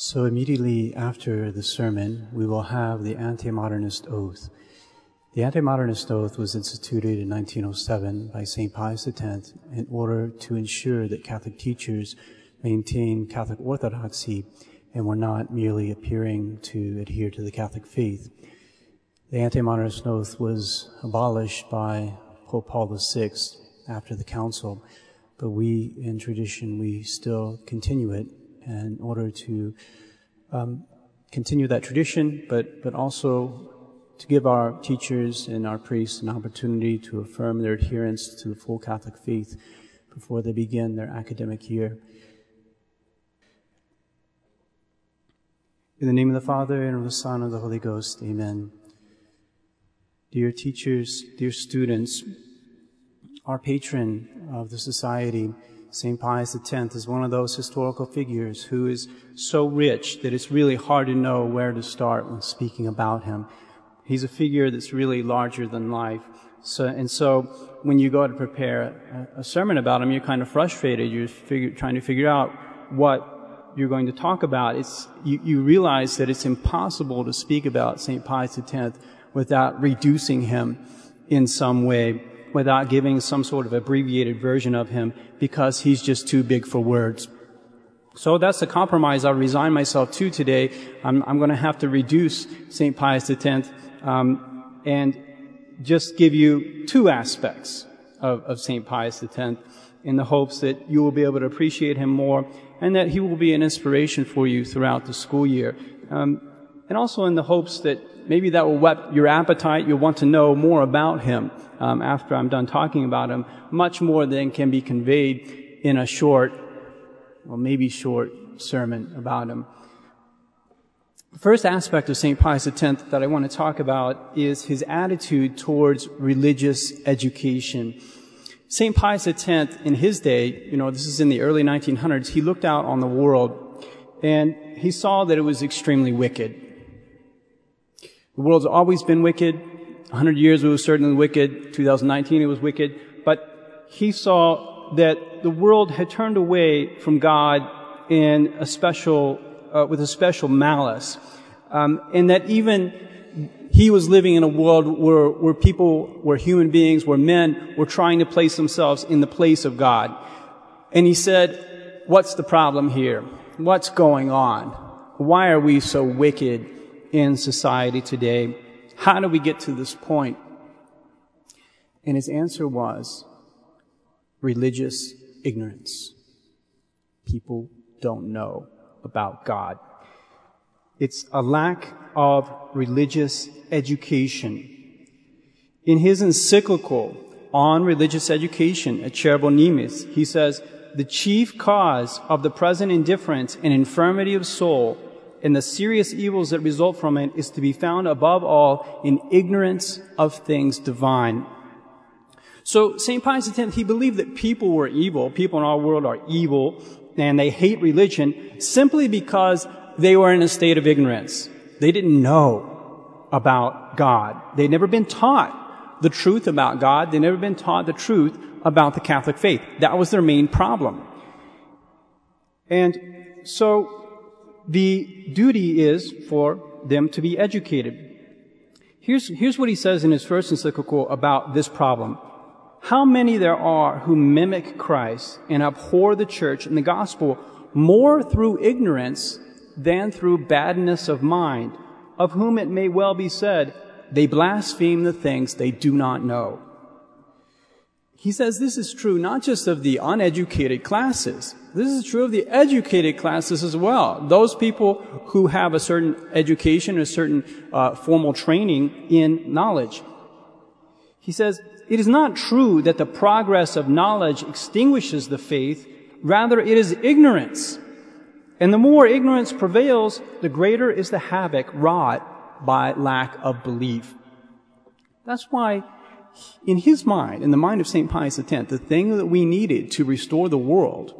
So immediately after the sermon, we will have the anti-modernist oath. The anti-modernist oath was instituted in 1907 by St. Pius X in order to ensure that Catholic teachers maintained Catholic orthodoxy and were not merely appearing to adhere to the Catholic faith. The anti-modernist oath was abolished by Pope Paul VI after the council, but we in tradition, we still continue it in order to um, continue that tradition, but, but also to give our teachers and our priests an opportunity to affirm their adherence to the full Catholic faith before they begin their academic year. In the name of the Father, and of the Son, and of the Holy Ghost, amen. Dear teachers, dear students, our patron of the society, St. Pius X is one of those historical figures who is so rich that it's really hard to know where to start when speaking about him. He's a figure that's really larger than life. So, and so when you go to prepare a, a sermon about him, you're kind of frustrated. You're figure, trying to figure out what you're going to talk about. It's, you, you realize that it's impossible to speak about St. Pius X without reducing him in some way without giving some sort of abbreviated version of him because he's just too big for words. So that's the compromise I resign myself to today. I'm, I'm going to have to reduce St. Pius X um, and just give you two aspects of, of St. Pius X in the hopes that you will be able to appreciate him more and that he will be an inspiration for you throughout the school year. Um, and also in the hopes that maybe that will whet your appetite. You'll want to know more about him um, after I'm done talking about him, much more than can be conveyed in a short, well, maybe short sermon about him. The first aspect of St. Pius X that I want to talk about is his attitude towards religious education. St. Pius X, in his day, you know, this is in the early 1900s, he looked out on the world and he saw that it was extremely wicked. The world's always been wicked. 100 years it was certainly wicked. 2019 it was wicked. But he saw that the world had turned away from God in a special, uh, with a special malice. Um, and that even he was living in a world where, where people, where human beings, where men were trying to place themselves in the place of God. And he said, what's the problem here? What's going on? Why are we so wicked in society today? How do we get to this point? And his answer was religious ignorance. People don't know about God. It's a lack of religious education. In his encyclical on religious education Acerbo Nimis, he says, the chief cause of the present indifference and infirmity of soul and the serious evils that result from it is to be found above all in ignorance of things divine. So St. Pius X, he believed that people were evil, people in our world are evil, and they hate religion simply because they were in a state of ignorance. They didn't know about God. They'd never been taught the truth about God. They'd never been taught the truth about the Catholic faith. That was their main problem. And so the duty is for them to be educated. Here's, here's what he says in his first encyclical about this problem. How many there are who mimic Christ and abhor the church and the gospel more through ignorance than through badness of mind, of whom it may well be said, they blaspheme the things they do not know. He says this is true not just of the uneducated classes. This is true of the educated classes as well. Those people who have a certain education, a certain uh, formal training in knowledge. He says, it is not true that the progress of knowledge extinguishes the faith. Rather, it is ignorance. And the more ignorance prevails, the greater is the havoc wrought by lack of belief. That's why in his mind, in the mind of St. Pius X, the thing that we needed to restore the world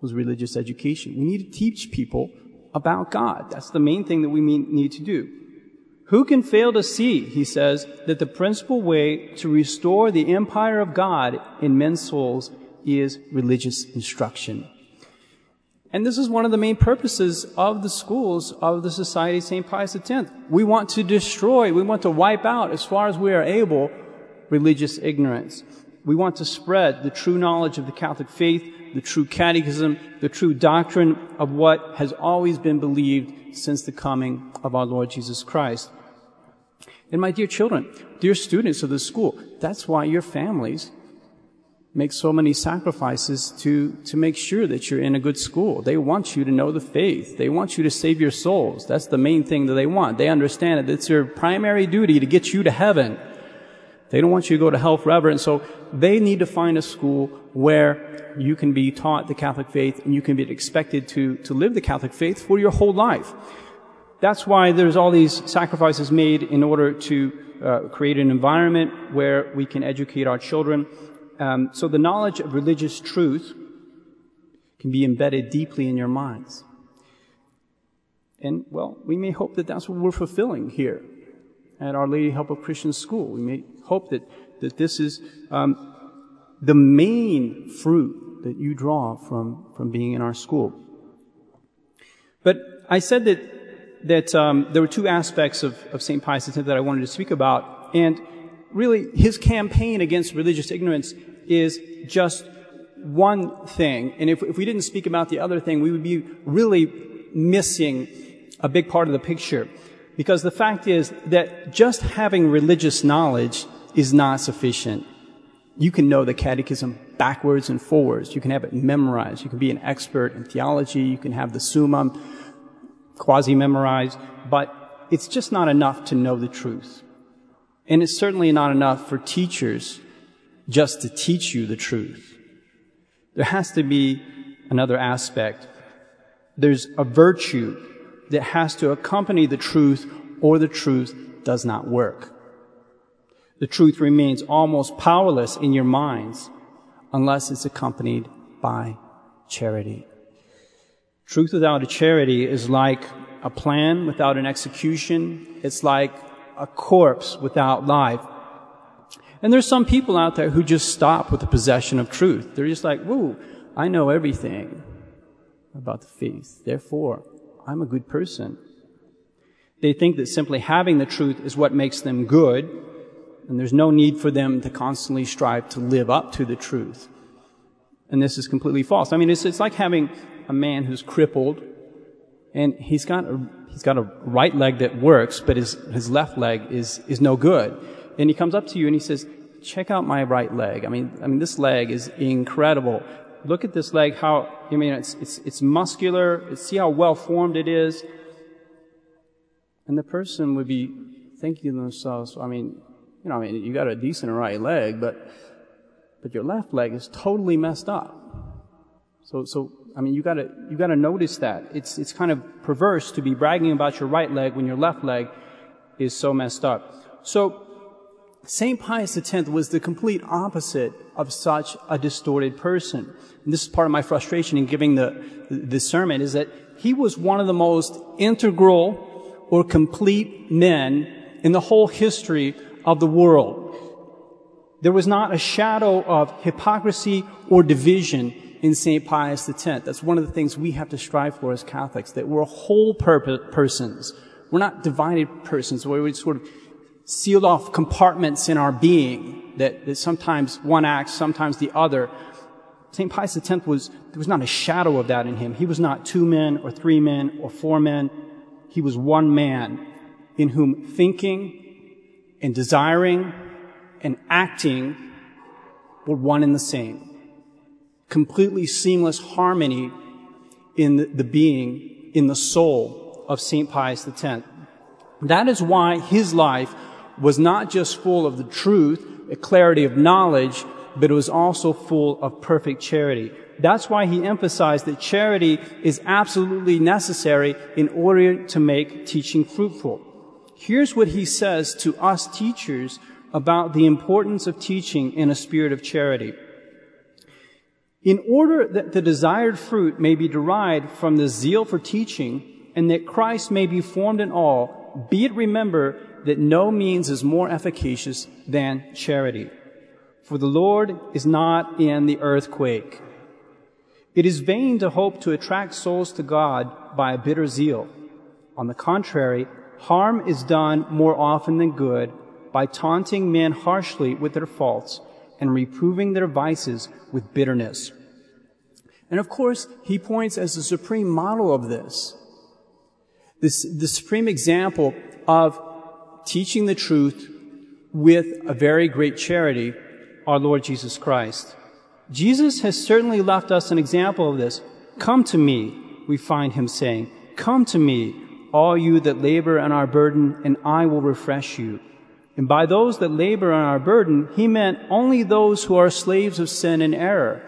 was religious education. We need to teach people about God. That's the main thing that we need to do. Who can fail to see, he says, that the principal way to restore the empire of God in men's souls is religious instruction. And this is one of the main purposes of the schools of the Society of St. Pius X. We want to destroy, we want to wipe out, as far as we are able, religious ignorance. We want to spread the true knowledge of the Catholic faith, the true catechism, the true doctrine of what has always been believed since the coming of our Lord Jesus Christ. And my dear children, dear students of the school, that's why your families make so many sacrifices to, to make sure that you're in a good school. They want you to know the faith. They want you to save your souls. That's the main thing that they want. They understand that it's their primary duty to get you to heaven. They don't want you to go to hell forever. And so they need to find a school where you can be taught the Catholic faith and you can be expected to, to live the Catholic faith for your whole life. That's why there's all these sacrifices made in order to uh, create an environment where we can educate our children. Um, so the knowledge of religious truth can be embedded deeply in your minds. And, well, we may hope that that's what we're fulfilling here at Our Lady Help of Christian School. We may hope that, that this is um, the main fruit that you draw from, from being in our school. But I said that that um, there were two aspects of, of St. Pius X that I wanted to speak about. And really, his campaign against religious ignorance is just one thing. And if, if we didn't speak about the other thing, we would be really missing a big part of the picture. Because the fact is that just having religious knowledge is not sufficient. You can know the catechism backwards and forwards. You can have it memorized. You can be an expert in theology. You can have the summum quasi memorized, but it's just not enough to know the truth. And it's certainly not enough for teachers just to teach you the truth. There has to be another aspect. There's a virtue that has to accompany the truth or the truth does not work. The truth remains almost powerless in your minds unless it's accompanied by charity. Truth without a charity is like a plan without an execution. It's like a corpse without life. And there's some people out there who just stop with the possession of truth. They're just like, whoa, I know everything about the faith. Therefore, I'm a good person. They think that simply having the truth is what makes them good, and there's no need for them to constantly strive to live up to the truth. And this is completely false. I mean, it's, it's like having a man who's crippled, and he's got a, he's got a right leg that works, but his, his left leg is, is no good. And he comes up to you and he says, check out my right leg. I mean, I mean, this leg is incredible. Look at this leg, how, I mean, it's, it's, it's muscular. See how well formed it is. And the person would be thinking to themselves, I mean, you know, I mean, you got a decent right leg, but, but your left leg is totally messed up. So, so I mean, you gotta, you gotta notice that. It's, it's kind of perverse to be bragging about your right leg when your left leg is so messed up. So, St. Pius X was the complete opposite of such a distorted person. And this is part of my frustration in giving the, the sermon is that he was one of the most integral or complete men in the whole history of the world. There was not a shadow of hypocrisy or division in St. Pius X. That's one of the things we have to strive for as Catholics, that we're whole persons. We're not divided persons where we sort of sealed off compartments in our being that, that sometimes one acts, sometimes the other. St. Pius X was, there was not a shadow of that in him. He was not two men or three men or four men. He was one man in whom thinking and desiring and acting were one and the same completely seamless harmony in the being, in the soul of St. Pius X. That is why his life was not just full of the truth, a clarity of knowledge, but it was also full of perfect charity. That's why he emphasized that charity is absolutely necessary in order to make teaching fruitful. Here's what he says to us teachers about the importance of teaching in a spirit of charity. In order that the desired fruit may be derived from the zeal for teaching and that Christ may be formed in all, be it remembered that no means is more efficacious than charity. For the Lord is not in the earthquake, It is vain to hope to attract souls to God by a bitter zeal. On the contrary, harm is done more often than good by taunting men harshly with their faults and reproving their vices with bitterness. And of course, he points as the supreme model of this, this, the supreme example of teaching the truth with a very great charity, our Lord Jesus Christ. Jesus has certainly left us an example of this. Come to me, we find him saying. Come to me, all you that labor and are burdened, and I will refresh you. And by those that labor and are burdened, he meant only those who are slaves of sin and error.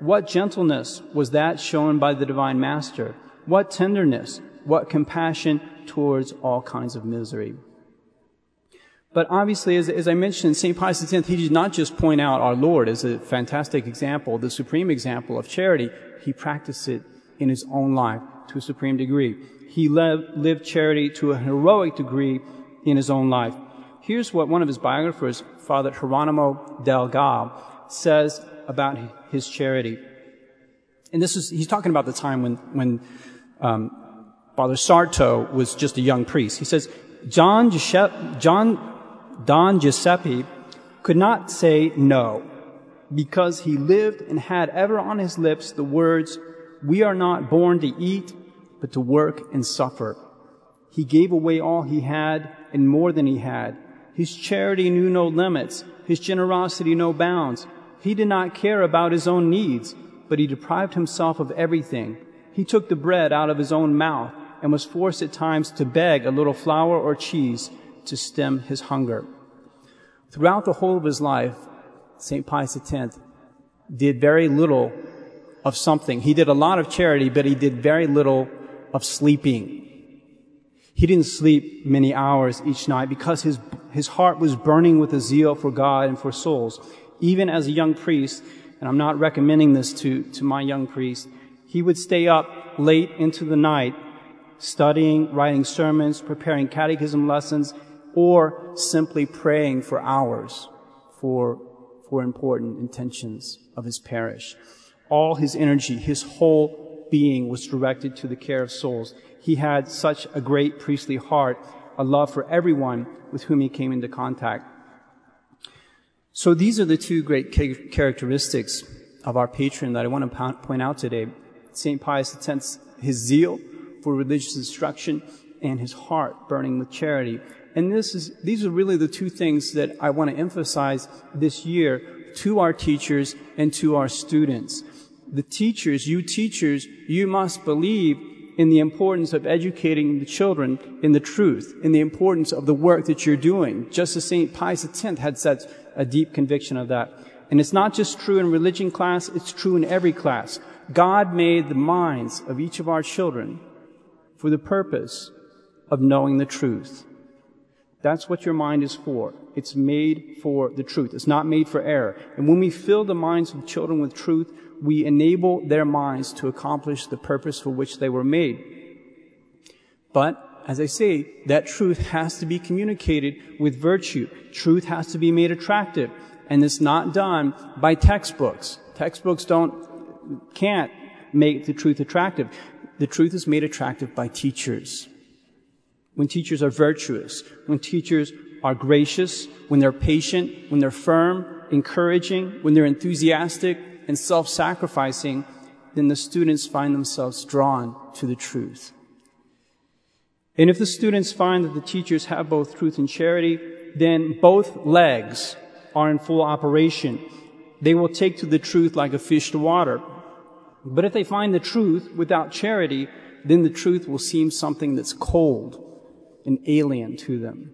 What gentleness was that shown by the divine master? What tenderness? What compassion towards all kinds of misery? But obviously, as, as I mentioned, St. Pius X, he did not just point out our Lord as a fantastic example, the supreme example of charity. He practiced it in his own life to a supreme degree. He lived, lived charity to a heroic degree in his own life. Here's what one of his biographers, Father Geronimo del Gal, says about his charity. And this is, he's talking about the time when, when um, Father Sarto was just a young priest. He says, John, Giuseppe, John Don Giuseppe could not say no because he lived and had ever on his lips the words, we are not born to eat, but to work and suffer. He gave away all he had and more than he had. His charity knew no limits, his generosity no bounds. He did not care about his own needs, but he deprived himself of everything. He took the bread out of his own mouth and was forced at times to beg a little flour or cheese to stem his hunger. Throughout the whole of his life, St. Pius X did very little of something. He did a lot of charity, but he did very little of sleeping. He didn't sleep many hours each night because his, his heart was burning with a zeal for God and for souls. Even as a young priest, and I'm not recommending this to, to my young priest, he would stay up late into the night studying, writing sermons, preparing catechism lessons, or simply praying for hours for, for important intentions of his parish. All his energy, his whole being was directed to the care of souls. He had such a great priestly heart, a love for everyone with whom he came into contact. So these are the two great characteristics of our patron that I want to point out today. St. Pius X, his zeal for religious instruction and his heart burning with charity. And this is, these are really the two things that I want to emphasize this year to our teachers and to our students. The teachers, you teachers, you must believe in the importance of educating the children in the truth, in the importance of the work that you're doing. Just as St. Pius X had such a deep conviction of that. And it's not just true in religion class, it's true in every class. God made the minds of each of our children for the purpose of knowing the truth. That's what your mind is for. It's made for the truth. It's not made for error. And when we fill the minds of children with truth, we enable their minds to accomplish the purpose for which they were made. But, as I say, that truth has to be communicated with virtue. Truth has to be made attractive. And it's not done by textbooks. Textbooks don't, can't make the truth attractive. The truth is made attractive by teachers when teachers are virtuous, when teachers are gracious, when they're patient, when they're firm, encouraging, when they're enthusiastic and self-sacrificing, then the students find themselves drawn to the truth. And if the students find that the teachers have both truth and charity, then both legs are in full operation. They will take to the truth like a fish to water. But if they find the truth without charity, then the truth will seem something that's cold and alien to them.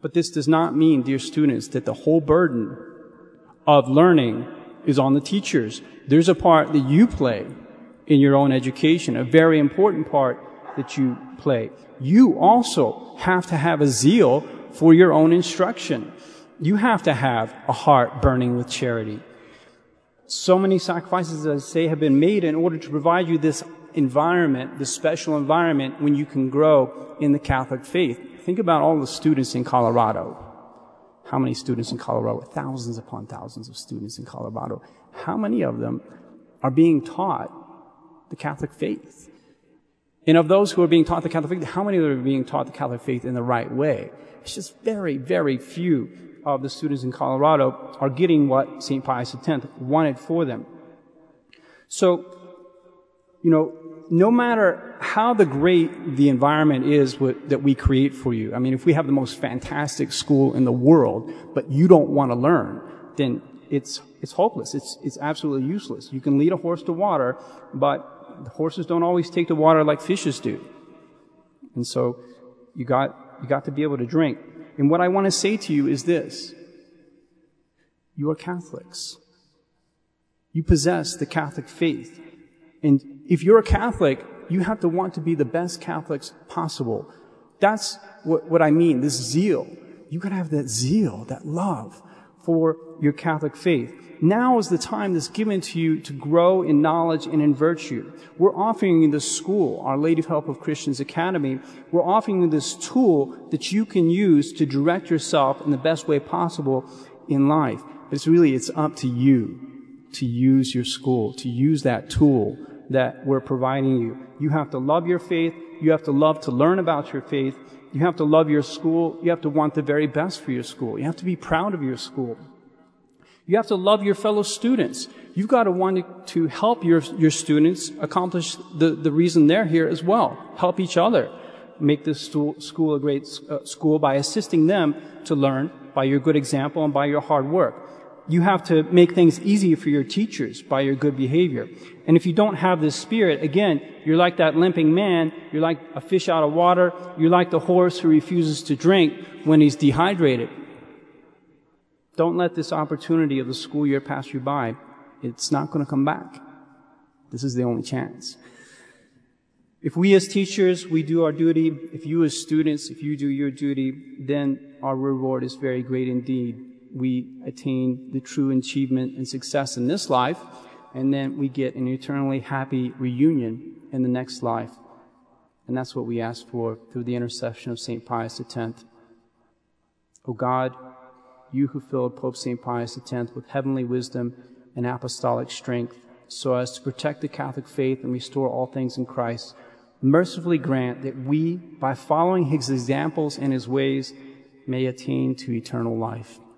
But this does not mean, dear students, that the whole burden of learning is on the teachers. There's a part that you play in your own education, a very important part that you play. You also have to have a zeal for your own instruction. You have to have a heart burning with charity. So many sacrifices, as I say, have been made in order to provide you this environment, the special environment when you can grow in the Catholic faith. Think about all the students in Colorado. How many students in Colorado? Thousands upon thousands of students in Colorado. How many of them are being taught the Catholic faith. And of those who are being taught the Catholic faith, how many of them are being taught the Catholic faith in the right way? It's just very, very few of the students in Colorado are getting what St. Pius X wanted for them. So, you know, no matter how the great the environment is that we create for you, I mean, if we have the most fantastic school in the world, but you don't want to learn, then it's, it's hopeless. It's, it's absolutely useless. You can lead a horse to water, but the horses don't always take the water like fishes do. And so you got, you got to be able to drink. And what I want to say to you is this. You are Catholics. You possess the Catholic faith. And if you're a Catholic, you have to want to be the best Catholics possible. That's what, what I mean, this zeal. You gotta have that zeal, that love for your Catholic faith. Now is the time that's given to you to grow in knowledge and in virtue. We're offering you this school, Our Lady of Help of Christians Academy. We're offering you this tool that you can use to direct yourself in the best way possible in life. But it's really, it's up to you to use your school, to use that tool that we're providing you. You have to love your faith. You have to love to learn about your faith. You have to love your school. You have to want the very best for your school. You have to be proud of your school. You have to love your fellow students. You've got to want to help your, your students accomplish the, the reason they're here as well. Help each other. Make this school a great uh, school by assisting them to learn by your good example and by your hard work. You have to make things easy for your teachers by your good behavior. And if you don't have this spirit, again, you're like that limping man. You're like a fish out of water. You're like the horse who refuses to drink when he's dehydrated. Don't let this opportunity of the school year pass you by. It's not going to come back. This is the only chance. If we as teachers, we do our duty, if you as students, if you do your duty, then our reward is very great indeed. We attain the true achievement and success in this life, and then we get an eternally happy reunion in the next life. And that's what we ask for through the intercession of St. Pius X. O God, you who filled Pope St. Pius X with heavenly wisdom and apostolic strength, so as to protect the Catholic faith and restore all things in Christ, mercifully grant that we, by following his examples and his ways, may attain to eternal life.